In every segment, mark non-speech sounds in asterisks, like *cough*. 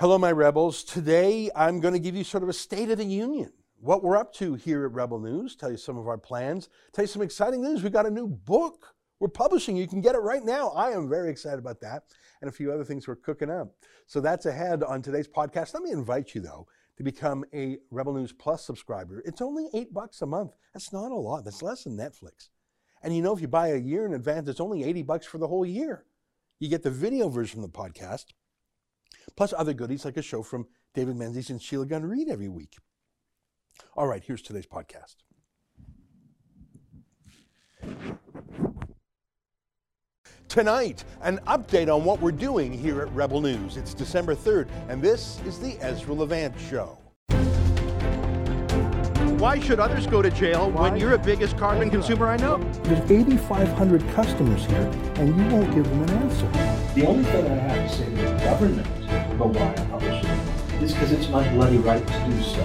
Hello, my rebels. Today I'm going to give you sort of a state of the union, what we're up to here at Rebel News, tell you some of our plans, tell you some exciting news. We've got a new book we're publishing. You can get it right now. I am very excited about that and a few other things we're cooking up. So that's ahead on today's podcast. Let me invite you, though, to become a Rebel News Plus subscriber. It's only eight bucks a month. That's not a lot. That's less than Netflix. And you know, if you buy a year in advance, it's only 80 bucks for the whole year. You get the video version of the podcast plus other goodies like a show from David Menzies and Sheila Gunn Reid every week. All right, here's today's podcast. Tonight, an update on what we're doing here at Rebel News. It's December 3rd, and this is the Ezra Levant Show. Why should others go to jail when you're the biggest carbon consumer I know? There's 8,500 customers here, and you won't give them an answer. The only thing I have to say to the government why I publish it is because it's my bloody right to do so.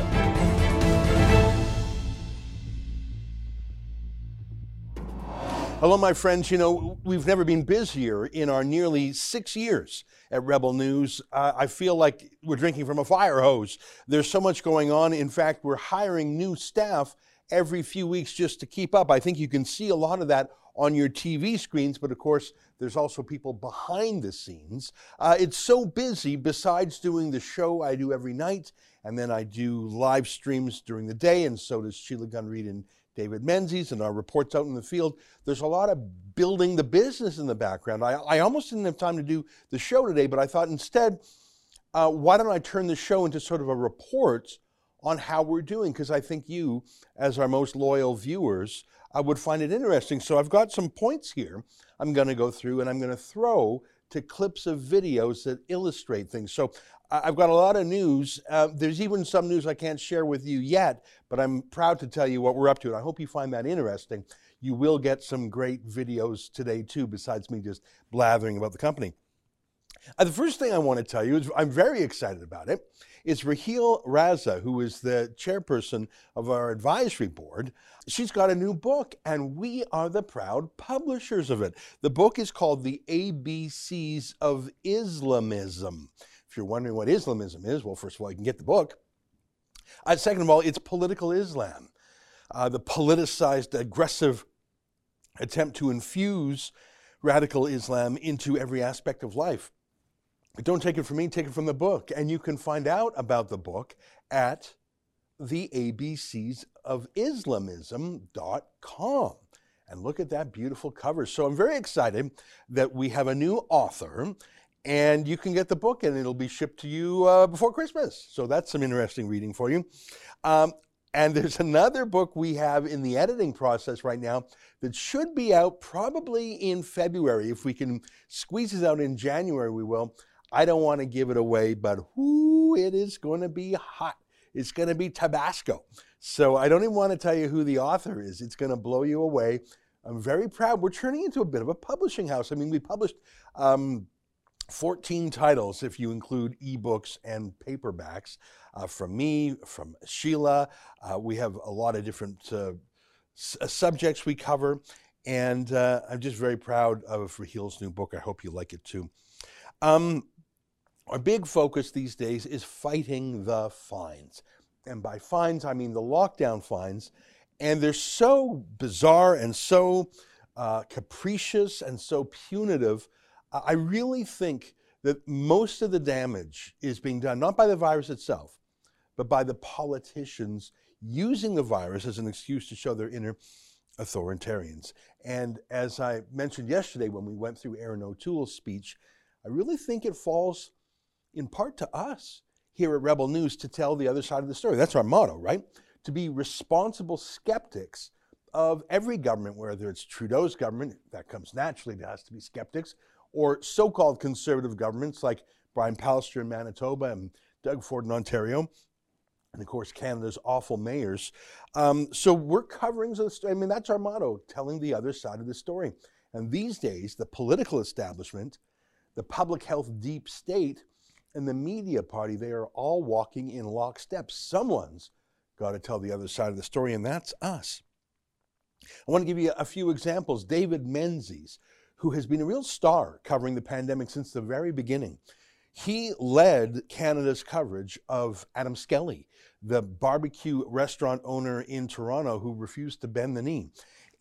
Hello, my friends. You know, we've never been busier in our nearly six years at Rebel News. Uh, I feel like we're drinking from a fire hose. There's so much going on. In fact, we're hiring new staff every few weeks just to keep up. I think you can see a lot of that on your TV screens, but of course, there's also people behind the scenes. Uh, it's so busy, besides doing the show I do every night, and then I do live streams during the day, and so does Sheila Gunn and David Menzies and our reports out in the field. There's a lot of building the business in the background. I, I almost didn't have time to do the show today, but I thought instead, uh, why don't I turn the show into sort of a report on how we're doing? Because I think you, as our most loyal viewers, I would find it interesting. So I've got some points here I'm going to go through and I'm going to throw to clips of videos that illustrate things. So I've got a lot of news. Uh, there's even some news I can't share with you yet, but I'm proud to tell you what we're up to. And I hope you find that interesting. You will get some great videos today, too, besides me just blathering about the company. Uh, the first thing I want to tell you is I'm very excited about it. It's Raheel Raza, who is the chairperson of our advisory board. She's got a new book, and we are the proud publishers of it. The book is called The ABCs of Islamism. If you're wondering what Islamism is, well, first of all, you can get the book. Uh, second of all, it's political Islam, uh, the politicized, aggressive attempt to infuse radical Islam into every aspect of life. Don't take it from me, take it from the book. And you can find out about the book at the ABCs of Islamism.com. And look at that beautiful cover. So I'm very excited that we have a new author and you can get the book and it'll be shipped to you uh, before Christmas. So that's some interesting reading for you. Um, and there's another book we have in the editing process right now that should be out probably in February. If we can squeeze it out in January, we will. I don't want to give it away, but whoo, it is going to be hot. It's going to be Tabasco. So I don't even want to tell you who the author is. It's going to blow you away. I'm very proud. We're turning into a bit of a publishing house. I mean, we published um, 14 titles if you include ebooks and paperbacks uh, from me, from Sheila. Uh, we have a lot of different uh, uh, subjects we cover. And uh, I'm just very proud of Raheel's new book. I hope you like it too. Um, our big focus these days is fighting the fines. And by fines, I mean the lockdown fines. And they're so bizarre and so uh, capricious and so punitive. I really think that most of the damage is being done not by the virus itself, but by the politicians using the virus as an excuse to show their inner authoritarians. And as I mentioned yesterday when we went through Erin O'Toole's speech, I really think it falls in part to us here at Rebel News to tell the other side of the story. That's our motto, right? To be responsible skeptics of every government, whether it's Trudeau's government, that comes naturally to us to be skeptics, or so called conservative governments like Brian Pallister in Manitoba and Doug Ford in Ontario, and of course Canada's awful mayors. Um, so we're covering the story. I mean, that's our motto, telling the other side of the story. And these days, the political establishment, the public health deep state, and the media party, they are all walking in lockstep. Someone's got to tell the other side of the story, and that's us. I want to give you a few examples. David Menzies, who has been a real star covering the pandemic since the very beginning. He led Canada's coverage of Adam Skelly, the barbecue restaurant owner in Toronto who refused to bend the knee.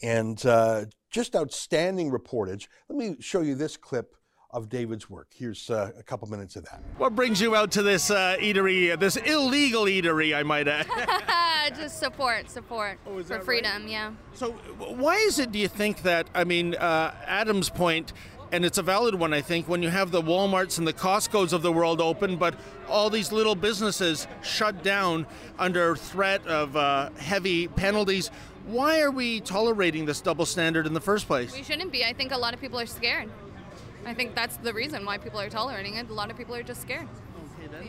And uh, just outstanding reportage. Let me show you this clip of David's work. Here's uh, a couple minutes of that. What brings you out to this uh, eatery, this illegal eatery, I might add? *laughs* *laughs* Just support, support Oh, for that right? freedom, yeah. so, why is it, do you think, that, I mean, uh, Adam's point, and it's a valid one, I think, when you have the Walmarts and the Costco's of the world open, but all these little businesses shut down under threat of uh, heavy penalties. Why are we tolerating this double standard in the first place? We shouldn't be. I think a lot of people are scared. I think that's the reason why people are tolerating it. A lot of people are just scared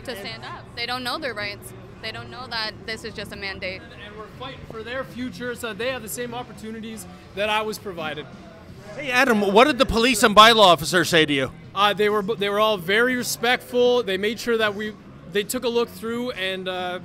to stand up. They don't know their rights. They don't know that this is just a mandate. and we're fighting for their future so they have the same opportunities that I was provided. Hey, Adam, what did the police and bylaw officer say to you? Uh, they were they were all very respectful. They made sure that we they took a look through and. Uh,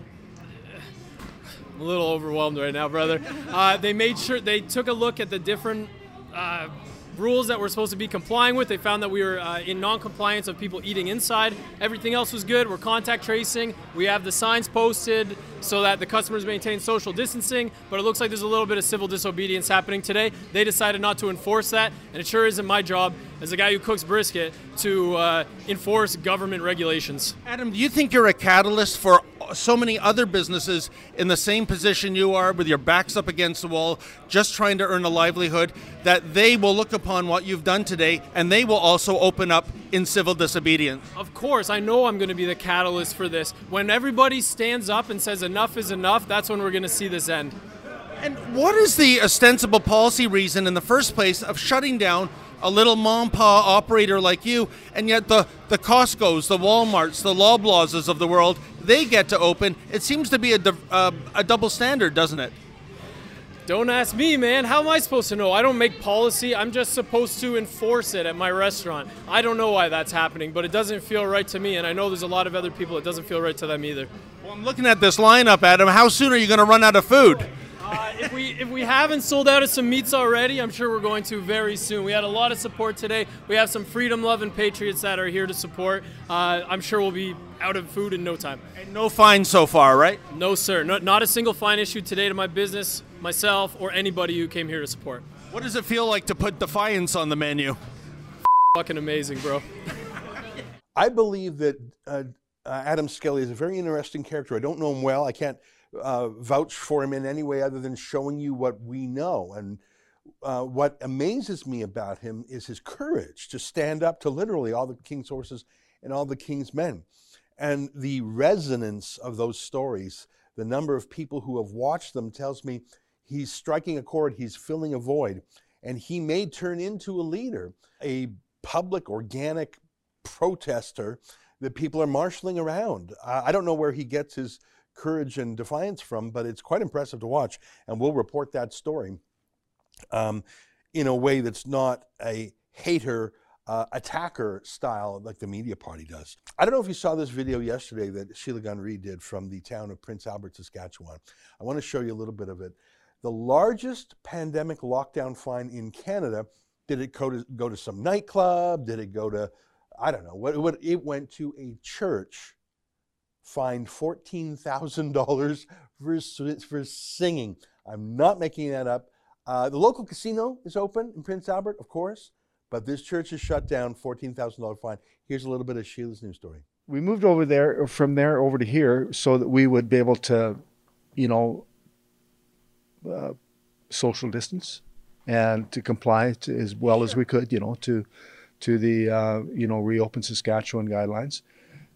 I'm a little overwhelmed right now, brother. Uh, they made sure they took a look at the different uh, rules that we're supposed to be complying with. They found that we were uh, in non-compliance of people eating inside. Everything else was good. We're contact tracing. We have the signs posted so that the customers maintain social distancing. But it looks like there's a little bit of civil disobedience happening today. They decided not to enforce that, and it sure isn't my job as a guy who cooks brisket to uh, enforce government regulations. Adam, do you think you're a catalyst for so many other businesses in the same position you are, with your backs up against the wall, just trying to earn a livelihood, that they will look upon what you've done today and they will also open up in civil disobedience? Of course, I know I'm going to be the catalyst for this. When everybody stands up and says enough is enough, that's when we're going to see this end. And what is the ostensible policy reason in the first place of shutting down a little mom pa operator like you, and yet the, the Costco's, the Walmarts, the Loblawses of the world, they get to open? It seems to be a, uh, a double standard, doesn't it? Don't ask me, man. How am I supposed to know? I don't make policy. I'm just supposed to enforce it at my restaurant. I don't know why that's happening, but it doesn't feel right to me, and I know there's a lot of other people it doesn't feel right to them either. Well, I'm looking at this lineup, Adam. How soon are you going to run out of food? Uh, if we if we haven't sold out of some meats already, I'm sure we're going to very soon. We had a lot of support today. We have some freedom loving patriots that are here to support. Uh, I'm sure we'll be out of food in no time. And no fine so far, right? No, sir. No, not a single fine issued today to my business, myself, or anybody who came here to support. What does it feel like to put defiance on the menu? Fucking amazing, bro. *laughs* I believe that uh, uh, Adam Skelly is a very interesting character. I don't know him well. I can't uh, vouch for him in any way other than showing you what we know. And uh, what amazes me about him is his courage to stand up to literally all the king's horses and all the king's men. And the resonance of those stories, the number of people who have watched them tells me he's striking a chord, he's filling a void, and he may turn into a leader, a public, organic protester that people are marshaling around. I I don't know where he gets his courage and defiance from, but it's quite impressive to watch, and we'll report that story um, in a way that's not a hater uh, attacker style like the media party does. I don't know if you saw this video yesterday that Sheila Gunn Reid did from the town of Prince Albert, Saskatchewan. I want to show you a little bit of it. The largest pandemic lockdown fine in Canada. Did it go to, go to some nightclub? Did it go to, I don't know, what, what it went to a church fined $14,000 for, for singing. I'm not making that up. Uh, the local casino is open in Prince Albert, of course, but this church is shut down, $14,000 fine. Here's a little bit of Sheila's news story. we moved over there from there over to here so that we would be able to, you know, uh, social distance and to comply to, as well as we could, you know, to to the uh, you know reopen Saskatchewan guidelines.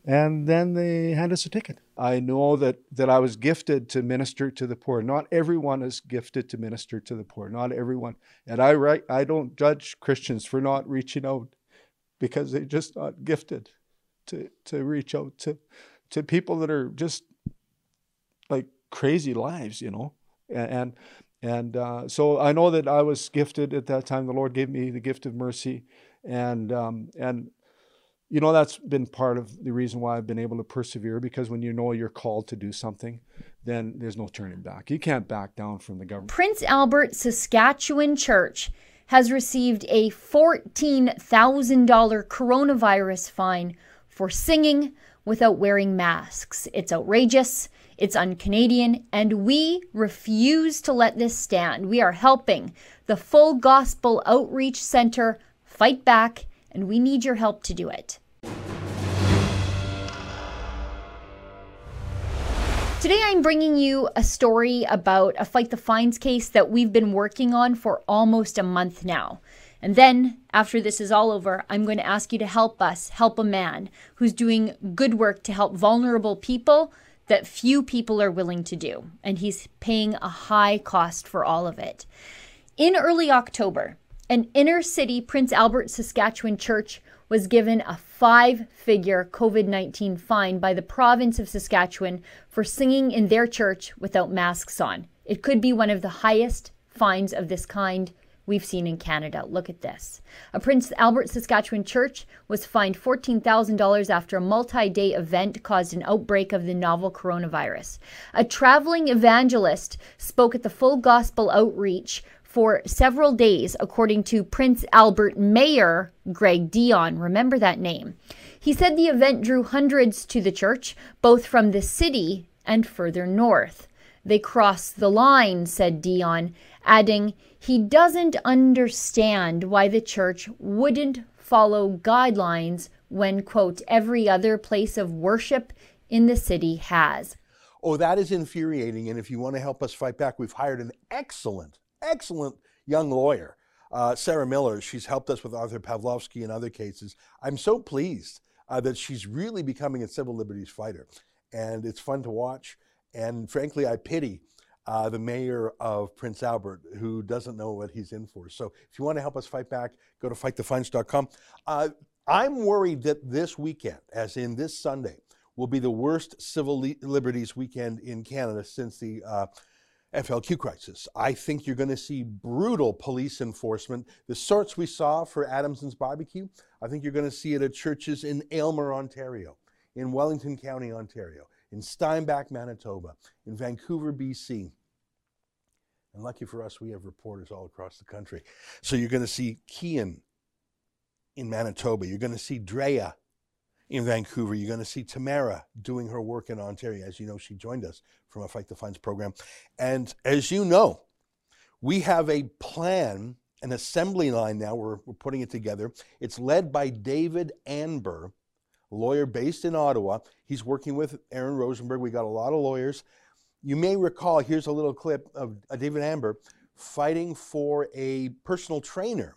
And then they hand us a ticket. I know that that I was gifted to minister to the poor. Not everyone is gifted to minister to the poor. Not everyone. And I right I don't judge Christians for not reaching out because they're just not gifted to to reach out to to people that are just like crazy lives, you know, and and, and uh, so I know that I was gifted at that time. The Lord gave me the gift of mercy, and um, and you know that's been part of the reason why I've been able to persevere because when you know you're called to do something, then there's no turning back. You can't back down from the government. Prince Albert Saskatchewan Church has received a $14,000 coronavirus fine for singing without wearing masks. It's outrageous, it's un Canadian, and we refuse to let this stand. We are helping the Full Gospel Outreach Center fight back, and we need your help to do it. Today, I'm bringing you a story about a Fight the Fines case that we've been working on for almost a month now. And then, after this is all over, I'm going to ask you to help us help a man who's doing good work to help vulnerable people that few people are willing to do. And he's paying a high cost for all of it. In early October, an inner city Prince Albert, Saskatchewan church was given a five figure COVID 19 fine by the province of Saskatchewan for singing in their church without masks on. It could be one of the highest fines of this kind we've seen in Canada. Look at this. A Prince Albert, Saskatchewan church was fined $14,000 after a multi day event caused an outbreak of the novel coronavirus. A traveling evangelist spoke at the Full Gospel Outreach for several days, according to Prince Albert Mayor Greg Dionne. Remember that name. He said the event drew hundreds to the church, both from the city and further north. They crossed the line, said Dionne, adding, he doesn't understand why the church wouldn't follow guidelines when, quote, every other place of worship in the city has. Oh, that is infuriating. And if you want to help us fight back, we've hired an excellent excellent young lawyer, uh, Sarah Miller. She's helped us with Artur Pawlowski and other cases. I'm so pleased uh, that she's really becoming a civil liberties fighter. And it's fun to watch. And frankly, I pity uh, the mayor of Prince Albert who doesn't know what he's in for. So if you want to help us fight back, go to fightthefines.com. Uh, I'm worried that this weekend, as in this Sunday, will be the worst civil li- liberties weekend in Canada since the uh, FLQ crisis. I think you're going to see brutal police enforcement, the sorts we saw for Adamson's barbecue. I think you're going to see it at churches in Aylmer, Ontario, in Wellington County, Ontario, in Steinbach, Manitoba, in Vancouver, BC. And lucky for us, we have reporters all across the country. So you're going to see Kian in Manitoba. You're going to see Drea in Vancouver. You're going to see Tamara doing her work in Ontario. As you know, she joined us from a Fight the Fines program. And as you know, we have a plan, an assembly line now. We're, we're putting it together. It's led by David Anber, lawyer based in Ottawa. He's working with Aaron Rosenberg. We got a lot of lawyers. You may recall, here's a little clip of uh, David Anber fighting for a personal trainer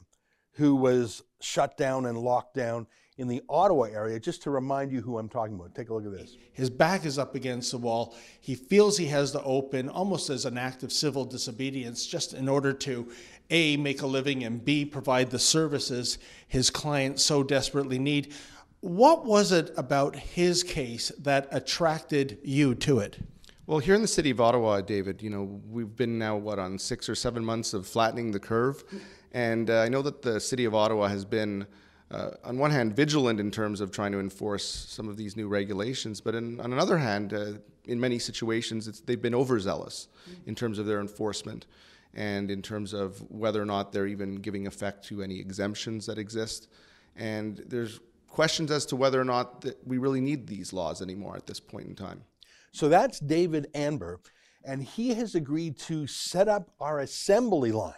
who was shut down and locked down in the Ottawa area, just to remind you who I'm talking about. Take a look at this. His back is up against the wall. He feels he has to open almost as an act of civil disobedience just in order to A, make a living, and B, provide the services his clients so desperately need. What was it about his case that attracted you to it? Well, here in the city of Ottawa, David, you know, we've been now, what, on six or seven months of flattening the curve. And uh, I know that the city of Ottawa has been uh, on one hand, vigilant in terms of trying to enforce some of these new regulations, but in, on another hand, uh, in many situations, they've been overzealous mm-hmm. in terms of their enforcement and in terms of whether or not they're even giving effect to any exemptions that exist. And there's questions as to whether or not we really need these laws anymore at this point in time. So that's David Anber, and he has agreed to set up our assembly line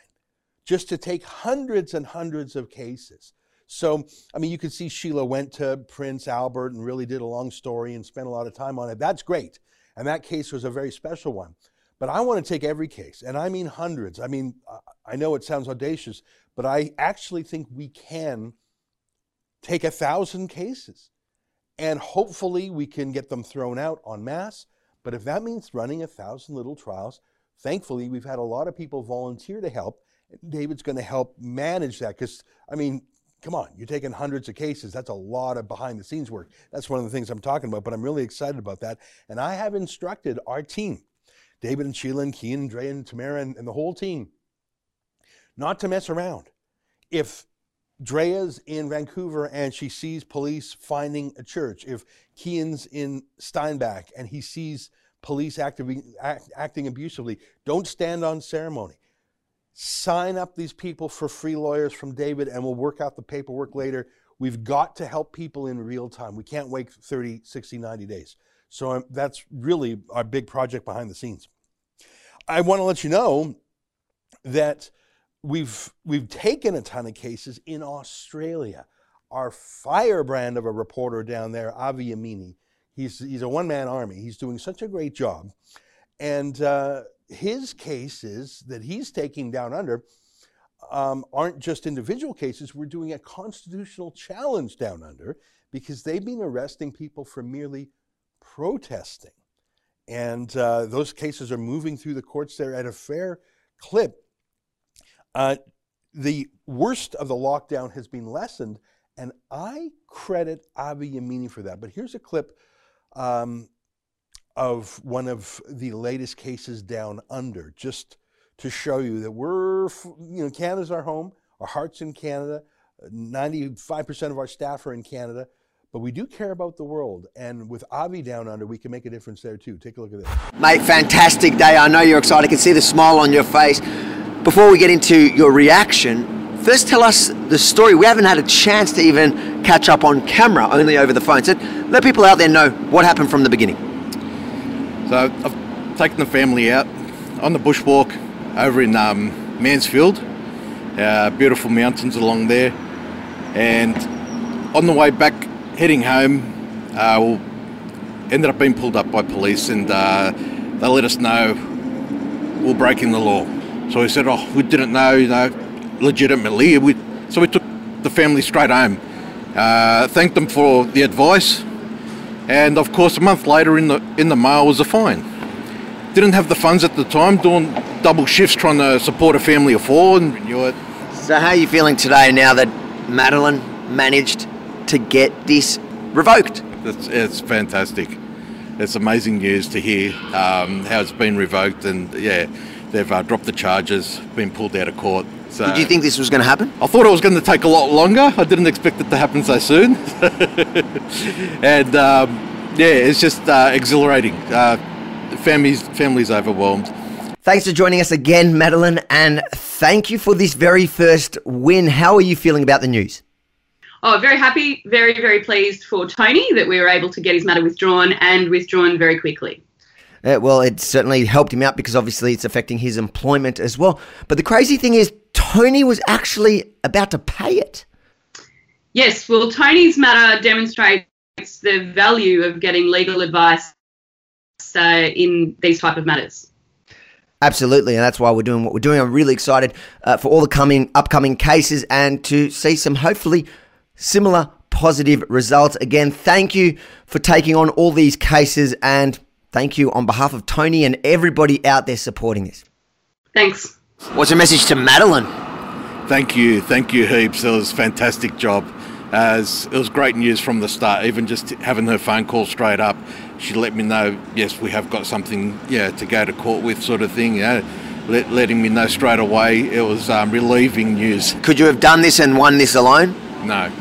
just to take hundreds and hundreds of cases so, I mean, you can see Sheila went to Prince Albert and really did a long story and spent a lot of time on it. That's great. And that case was a very special one. But I want to take every case, and I mean hundreds. I mean, uh, I know it sounds audacious, but I actually think we can take a thousand cases and hopefully we can get them thrown out en masse. But if that means running a thousand little trials, thankfully we've had a lot of people volunteer to help. David's going to help manage that because, I mean, come on, you're taking hundreds of cases. That's a lot of behind the scenes work. That's one of the things I'm talking about, but I'm really excited about that. And I have instructed our team, David and Sheila and Kian Drea and Tamara and, and the whole team, not to mess around. If Drea's in Vancouver and she sees police finding a church, if Kian's in Steinbach and he sees police act, acting abusively, don't stand on ceremony sign up these people for free lawyers from David and we'll work out the paperwork later. We've got to help people in real time. We can't wait 30, 60, 90 days. So um, that's really our big project behind the scenes. I want to let you know that we've we've taken a ton of cases in Australia. Our firebrand of a reporter down there, Avi Yamini, he's he's a one man army. He's doing such a great job, and uh, his cases that he's taking down under um, aren't just individual cases. We're doing a constitutional challenge down under because they've been arresting people for merely protesting. And uh, those cases are moving through the courts there at a fair clip. Uh, the worst of the lockdown has been lessened, and I credit Avi Yamini for that. But here's a clip um, of one of the latest cases down under, just to show you that we're, you know, Canada's our home, our heart's in Canada, 95% of our staff are in Canada, but we do care about the world. And with Avi down under, we can make a difference there too. Take a look at this. Mate, fantastic day. I know you're excited. I can see the smile on your face. Before we get into your reaction, first tell us the story. We haven't had a chance to even catch up on camera, only over the phone. So let people out there know what happened from the beginning. So I've taken the family out on the bushwalk over in um, Mansfield. Uh, beautiful mountains along there. And on the way back, heading home, uh, we ended up being pulled up by police and uh, they let us know we're breaking the law. So we said, oh, we didn't know, you know, legitimately. We, so we took the family straight home. Uh, thanked them for the advice. And of course, a month later in the, in the mail was a fine. Didn't have the funds at the time, doing double shifts trying to support a family of four and renew it. So, how are you feeling today now that Madeline managed to get this revoked? It's, it's fantastic. It's amazing news to hear um, how it's been revoked, and yeah, they've uh, dropped the charges, been pulled out of court. So Did you think this was going to happen? I thought it was going to take a lot longer. I didn't expect it to happen so soon, *laughs* and um, yeah, it's just uh, exhilarating. Uh, families, families overwhelmed. Thanks for joining us again, Madeline, and thank you for this very first win. How are you feeling about the news? Oh, very happy, very, very pleased for Tony that we were able to get his matter withdrawn and withdrawn very quickly. Uh, well, it certainly helped him out because obviously it's affecting his employment as well. But the crazy thing is, Tony was actually about to pay it. Yes, well, Tony's matter demonstrates the value of getting legal advice uh, in these type of matters. Absolutely, and that's why we're doing what we're doing. I'm really excited uh, for all the coming upcoming cases and to see some hopefully similar positive results. Again, thank you for taking on all these cases and thank you on behalf of Tony and everybody out there supporting this. Thanks. What's your message to Madeline? Thank you, thank you heaps. It was a fantastic job. As it was great news from the start, even just having her phone call straight up, she let me know, yes, we have got something, yeah, to go to court with, sort of thing. Yeah, let, letting me know straight away. It was um, relieving news. Could you have done this and won this alone? No.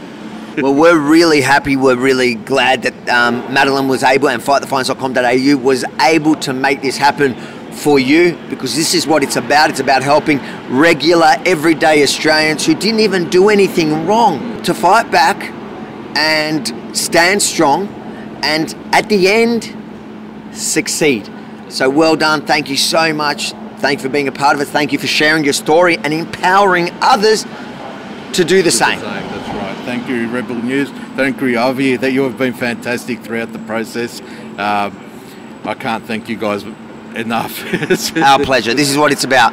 Well, we're really happy. We're really glad that um, Madeline was able, and fightthefines.com.au was able to make this happen for you because this is what it's about. It's about helping regular, everyday Australians who didn't even do anything wrong to fight back and stand strong and at the end, succeed. So well done. Thank you so much. Thank you for being a part of it. Thank you for sharing your story and empowering others to do the same. That's right. Thank you, Rebel News. Thank you, Avi, that you have been fantastic throughout the process. Um, I can't thank you guys enough. *laughs* Our pleasure. This is what it's about.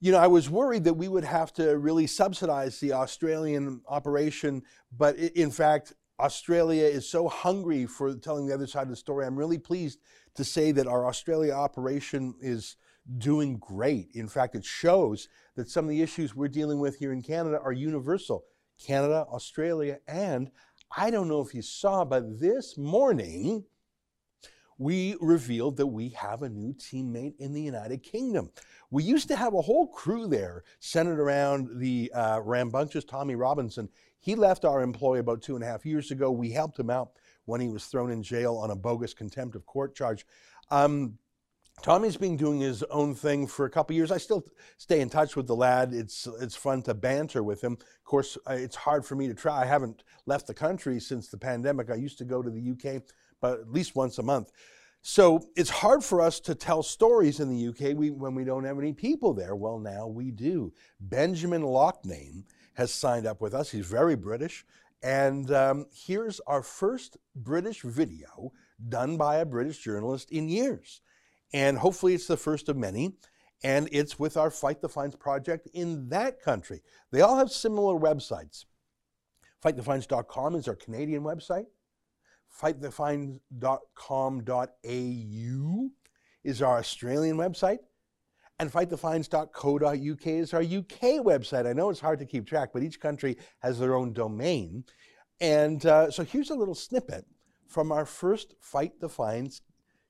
You know, I was worried that we would have to really subsidize the Australian operation, but in fact, Australia is so hungry for telling the other side of the story. I'm really pleased to say that our Australia operation is doing great. In fact, it shows that some of the issues we're dealing with here in Canada are universal. Canada, Australia, and I don't know if you saw, but this morning we revealed that we have a new teammate in the United Kingdom. We used to have a whole crew there centered around the uh, rambunctious Tommy Robinson. He left our employ about two and a half years ago. We helped him out when he was thrown in jail on a bogus contempt of court charge. Um, Tommy's been doing his own thing for a couple years. I still stay in touch with the lad. It's it's fun to banter with him. Of course, it's hard for me to try. I haven't left the country since the pandemic. I used to go to the UK, but at least once a month. So it's hard for us to tell stories in the UK we, when we don't have any people there. Well, now we do. Benjamin Lockname has signed up with us. He's very British. And um, here's our first British video done by a British journalist in years. And hopefully it's the first of many. And it's with our Fight the Fines project in that country. They all have similar websites. FightTheFines.com is our Canadian website. FightTheFines.com.au is our Australian website. And FightTheFines.co.uk is our UK website. I know it's hard to keep track, but each country has their own domain. And uh, so here's a little snippet from our first Fight the Fines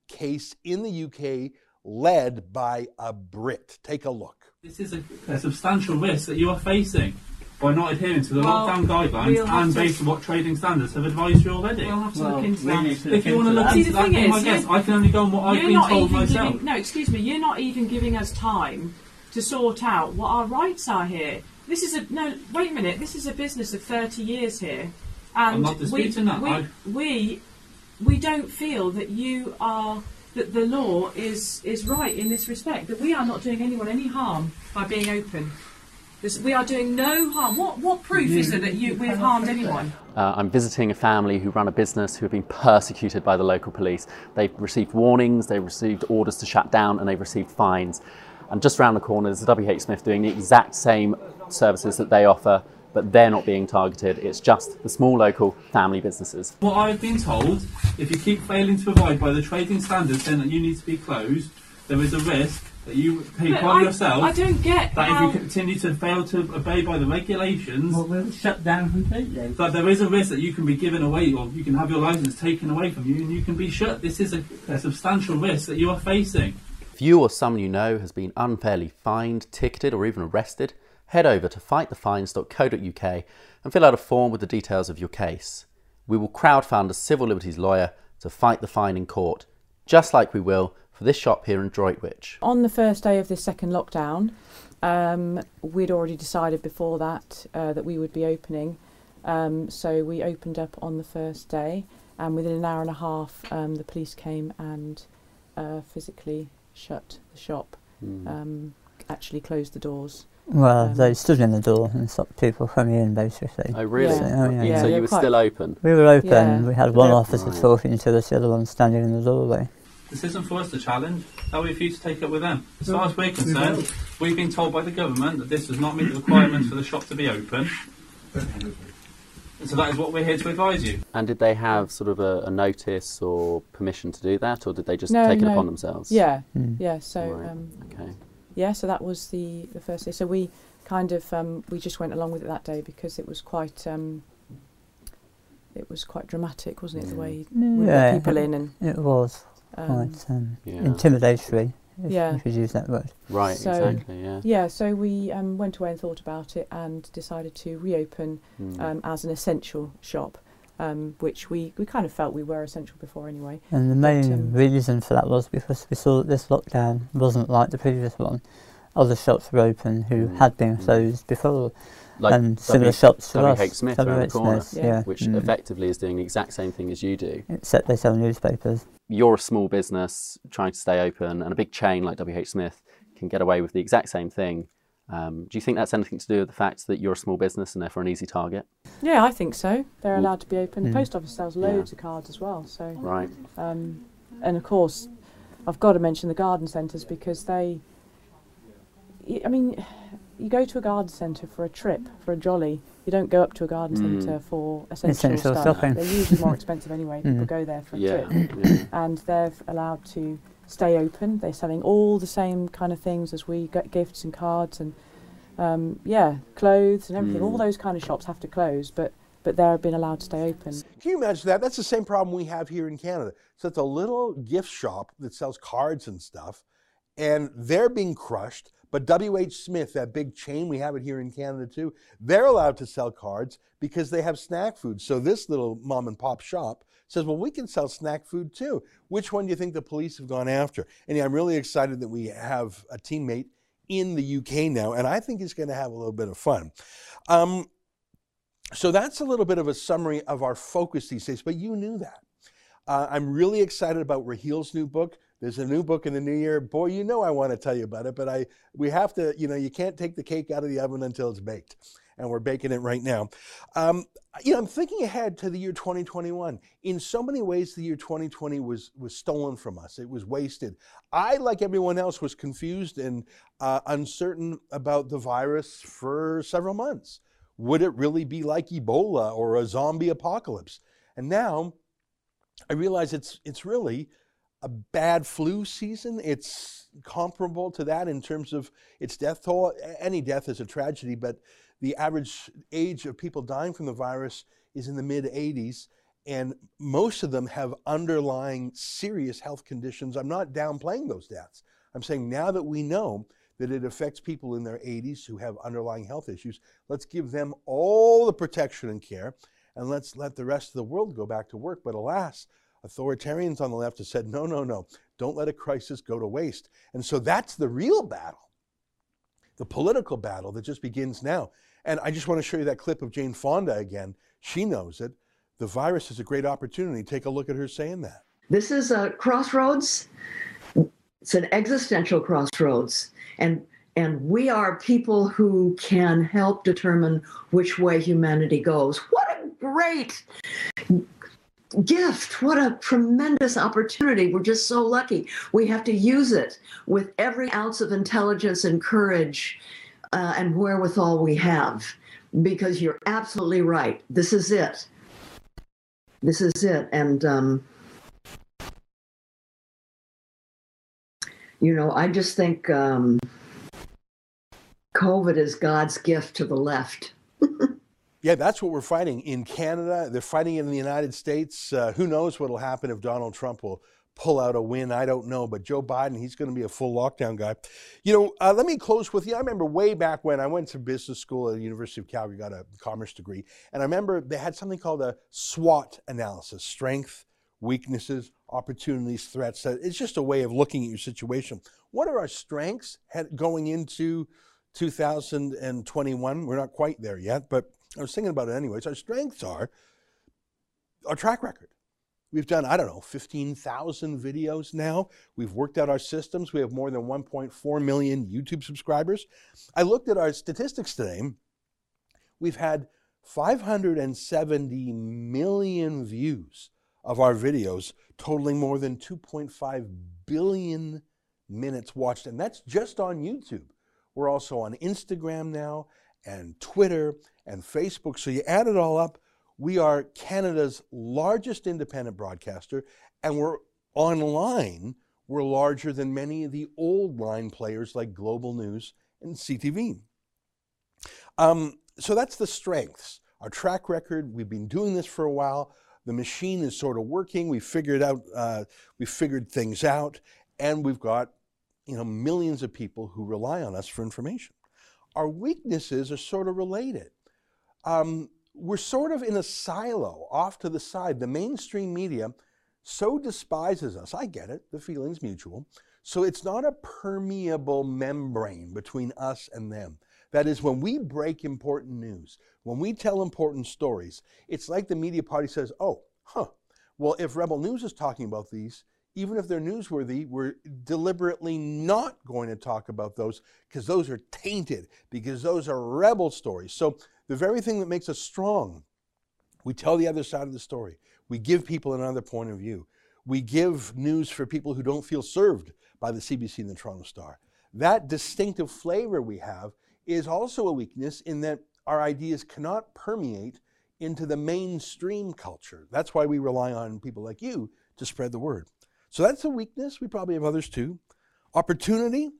case in the UK, led by a Brit. Take a look. This is a, a substantial risk that you are facing by not adhering to the Well, lockdown guidelines we'll and based on what trading standards have advised you already. We'll have to look into we that. to If you want to look into the that, thing be my is, guest. you're- I can only go on what I've been told myself. Giving, no, excuse me. You're not even giving us time to sort out what our rights are here. This is a no. Wait a minute. This is a business of thirty years here, and I'm not disputing we, that. We, we we don't feel that you are that the law is is right in this respect. That we are not doing anyone any harm by being open. This, we are doing no harm. What what proof is there that you we've harmed anyone? Uh, I'm visiting a family who run a business who have been persecuted by the local police. They've received warnings, they've received orders to shut down, and they've received fines. And just around the corner is WH Smith doing the exact same services that they offer, but they're not being targeted. It's just the small local family businesses. What I've been told, if you keep failing to abide by the trading standards saying that you need to be closed, there is a risk that you take But upon I- yourself I don't get that how- if you continue to fail to obey by the regulations, Well, we'll shut down completely. that there is a risk that you can be given away or you can have your license taken away from you and you can be shut. This is a, a substantial risk that you are facing. If you or someone you know has been unfairly fined, ticketed, or even arrested, head over to fightthefines.co.uk and fill out a form with the details of your case. We will crowdfund a civil liberties lawyer to fight the fine in court, just like we will for this shop here in Droitwich. On the first day of this second lockdown, um, we'd already decided before that uh, that we would be opening. Um, so we opened up on the first day, and within an hour and a half, um, the police came and uh, physically shut the shop, Mm. um, actually closed the doors. Well, Um, they stood in the door and stopped people coming in, basically. Oh, really? So, oh, yeah. Yeah, So you were still open? We were open. Yeah. We had one Yeah. officer Right. talking to us, the other one standing in the doorway. This isn't for us to challenge. That way for you to take it with them. As far as we're concerned, will. we've been told by the government that this does not meet the requirements for the shop to be open. So that is what we're here to advise you. And did they have sort of a, a notice or permission to do that, or did they just No, take it upon themselves? Yeah, Mm. yeah. So Right, um, okay. Yeah, so that was the the first day. So we kind of um, we just went along with it that day because it was quite um, it was quite dramatic, wasn't it? The way we Yeah, let people in and it was um, quite um, Yeah. intimidatory, if Yeah. you could use that word. Right, So- exactly, yeah. Yeah, so we um, went away and thought about it and decided to reopen. Mm. um, as an essential shop, um, which we, we kind of felt we were essential before anyway. And the But, main um, reason for that was because we saw that this lockdown wasn't like the previous one. Other shops were open who Mm, had been mm. closed before, Like and similar W- shops to WH us. Smith around the WH corner, Smith, yeah, which mm. effectively is doing the exact same thing as you do. except they sell newspapers. You're a small business trying to stay open, and a big chain like WH Smith can get away with the exact same thing. Um, do you think that's anything to do with the fact that you're a small business and therefore an easy target? Yeah, I think so. They're Mm. allowed to be open. The Mm. post office sells Yeah. loads of cards as well. So Right. Um, and of course, I've got to mention the garden centres because they. I mean, you go to a garden centre for a trip, for a jolly. You don't go up to a garden Mm. centre for essential, Essential stuff. shopping. They're usually more *laughs* expensive anyway. People Mm. go there for a Yeah, trip, yeah. and they're allowed to stay open. They're selling all the same kind of things as we get gifts and cards and um, yeah, clothes and everything. Mm. All those kind of shops have to close, but but they're being allowed to stay open. Can you imagine that? That's the same problem we have here in Canada. So it's a little gift shop that sells cards and stuff, and they're being crushed But WH Smith, that big chain, we have it here in Canada too, they're allowed to sell cards because they have snack food. So this little mom and pop shop says, well, we can sell snack food too. Which one do you think the police have gone after? And yeah, I'm really excited that we have a teammate in the UK now, and I think he's going to have a little bit of fun. Um, so that's a little bit of a summary of our focus these days, but you knew that. Uh, I'm really excited about Raheel's new book. There's a new book in the new year. Boy, you know I want to tell you about it, but I we have to, you know, you can't take the cake out of the oven until it's baked. And we're baking it right now. Um, you know, I'm thinking ahead to the year 2021. In so many ways, the year 2020 was was stolen from us. It was wasted. I, like everyone else, was confused and uh, uncertain about the virus for several months. Would it really be like Ebola or a zombie apocalypse? And now I realize it's it's really a bad flu season. It's comparable to that in terms of its death toll. Any death is a tragedy, but the average age of people dying from the virus is in the mid 80s, and most of them have underlying serious health conditions. I'm not downplaying those deaths. I'm saying now that we know that it affects people in their 80s who have underlying health issues, let's give them all the protection and care, and let's let the rest of the world go back to work. But alas, Authoritarians on the left have said, no, no, no, don't let a crisis go to waste. And so that's the real battle, the political battle that just begins now. And I just want to show you that clip of Jane Fonda again. She knows it. The virus is a great opportunity. Take a look at her saying that. This is a crossroads. It's an existential crossroads. And and we are people who can help determine which way humanity goes. What a great gift. What a tremendous opportunity. We're just so lucky. We have to use it with every ounce of intelligence and courage uh, and wherewithal we have. Because you're absolutely right. This is it. This is it. And, um, you know, I just think um, COVID is God's gift to the left. *laughs* Yeah, that's what we're fighting in Canada. They're fighting it in the United States. Uh, who knows what will happen if Donald Trump will pull out a win? I don't know. But Joe Biden, he's going to be a full lockdown guy. You know, uh, let me close with you. I remember way back when I went to business school at the University of Calgary, got a commerce degree, and I remember they had something called a SWOT analysis: strength, weaknesses, opportunities, threats. It's just a way of looking at your situation. What are our strengths going into 2021? We're not quite there yet, but I was thinking about it anyways. Our strengths are our track record. We've done, I don't know, 15,000 videos now. We've worked out our systems. We have more than 1.4 million YouTube subscribers. I looked at our statistics today. We've had 570 million views of our videos, totaling more than 2.5 billion minutes watched. And that's just on YouTube. We're also on Instagram now and Twitter and Facebook. So you add it all up, we are Canada's largest independent broadcaster, and we're online. We're larger than many of the old line players like Global News and CTV. Um, so that's the strengths. Our track record, we've been doing this for a while. The machine is sort of working. We figured out, uh, we figured things out, and we've got, you know, millions of people who rely on us for information our weaknesses are sort of related. Um, we're sort of in a silo off to the side. The mainstream media so despises us. I get it, the feeling's mutual. So it's not a permeable membrane between us and them. That is, when we break important news, when we tell important stories, it's like the media party says, oh, huh, well, if Rebel News is talking about these, even if they're newsworthy, we're deliberately not going to talk about those because those are tainted, because those are rebel stories. So, the very thing that makes us strong, we tell the other side of the story. We give people another point of view. We give news for people who don't feel served by the CBC and the Toronto Star. That distinctive flavor we have is also a weakness in that our ideas cannot permeate into the mainstream culture. That's why we rely on people like you to spread the word. So that's a weakness. We probably have others too. Opportunity.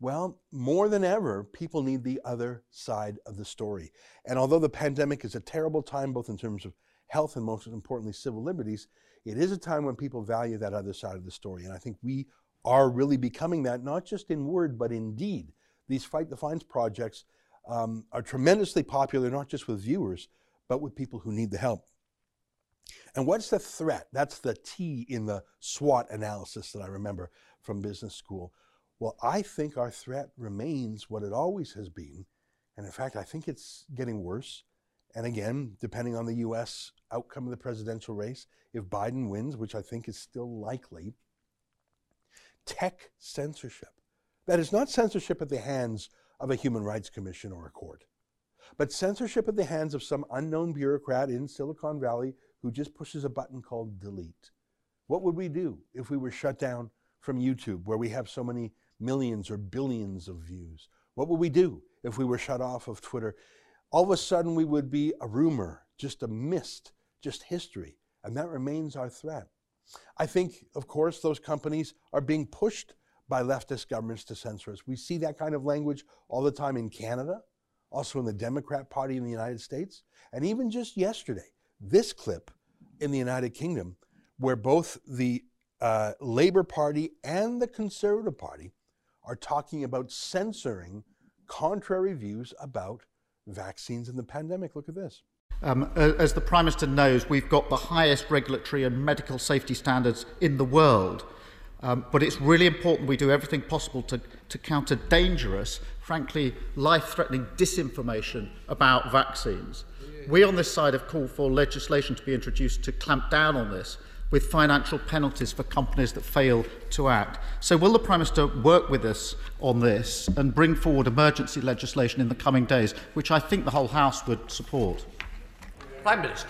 Well, more than ever, people need the other side of the story. And although the pandemic is a terrible time, both in terms of health and most importantly, civil liberties, it is a time when people value that other side of the story. And I think we are really becoming that, not just in word, but in deed. these Fight the Fines projects um, are tremendously popular, not just with viewers, but with people who need the help. And what's the threat? That's the T in the SWOT analysis that I remember from business school. Well, I think our threat remains what it always has been. And in fact, I think it's getting worse. And again, depending on the US outcome of the presidential race, if Biden wins, which I think is still likely, tech censorship. That is not censorship at the hands of a human rights commission or a court, but censorship at the hands of some unknown bureaucrat in Silicon Valley who just pushes a button called delete. What would we do if we were shut down from YouTube, where we have so many millions or billions of views? What would we do if we were shut off of Twitter? All of a sudden, we would be a rumor, just a mist, just history. And that remains our threat. I think, of course, those companies are being pushed by leftist governments to censor us. We see that kind of language all the time in Canada, also in the Democrat Party in the United States, and even just yesterday, this clip in the United Kingdom, where both the uh, Labour Party and the Conservative Party are talking about censoring contrary views about vaccines and the pandemic. Look at this. Um, as the Prime Minister knows, we've got the highest regulatory and medical safety standards in the world. Um, but it's really important we do everything possible to, to counter dangerous, frankly, life threatening disinformation about vaccines. We on this side have called for legislation to be introduced to clamp down on this with financial penalties for companies that fail to act. So, will the Prime Minister work with us on this and bring forward emergency legislation in the coming days, which I think the whole House would support? Prime Minister.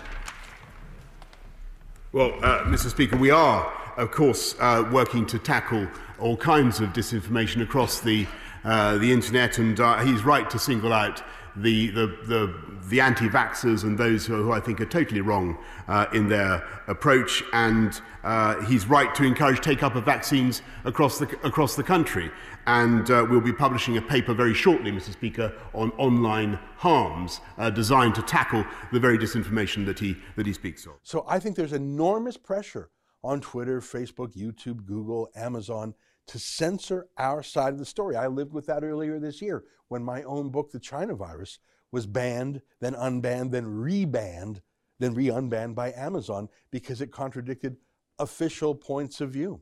Well, uh, Mr. Speaker, we are, of course, uh, working to tackle all kinds of disinformation across the, uh, the internet, and uh, he's right to single out the, the, the, the anti-vaxxers and those who, who I think are totally wrong uh, in their approach. And uh, he's right to encourage take-up of vaccines across the, across the country. And uh, we'll be publishing a paper very shortly, Mr. Speaker, on online harms uh, designed to tackle the very disinformation that he, that he speaks of. So I think there's enormous pressure on Twitter, Facebook, YouTube, Google, Amazon to censor our side of the story. I lived with that earlier this year when my own book, The China Virus, was banned, then unbanned, then rebanned, then re unbanned by Amazon because it contradicted official points of view.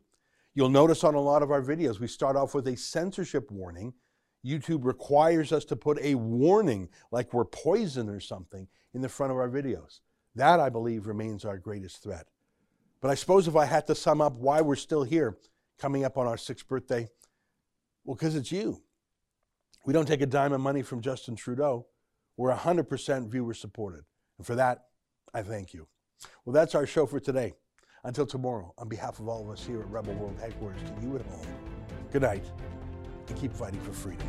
You'll notice on a lot of our videos, we start off with a censorship warning. YouTube requires us to put a warning, like we're poison or something, in the front of our videos. That, I believe, remains our greatest threat. But I suppose if I had to sum up why we're still here, coming up on our sixth birthday? Well, because it's you. We don't take a dime of money from Justin Trudeau. We're 100% viewer supported. And for that, I thank you. Well, that's our show for today. Until tomorrow, on behalf of all of us here at Rebel World Headquarters, to you at home, good night and keep fighting for freedom.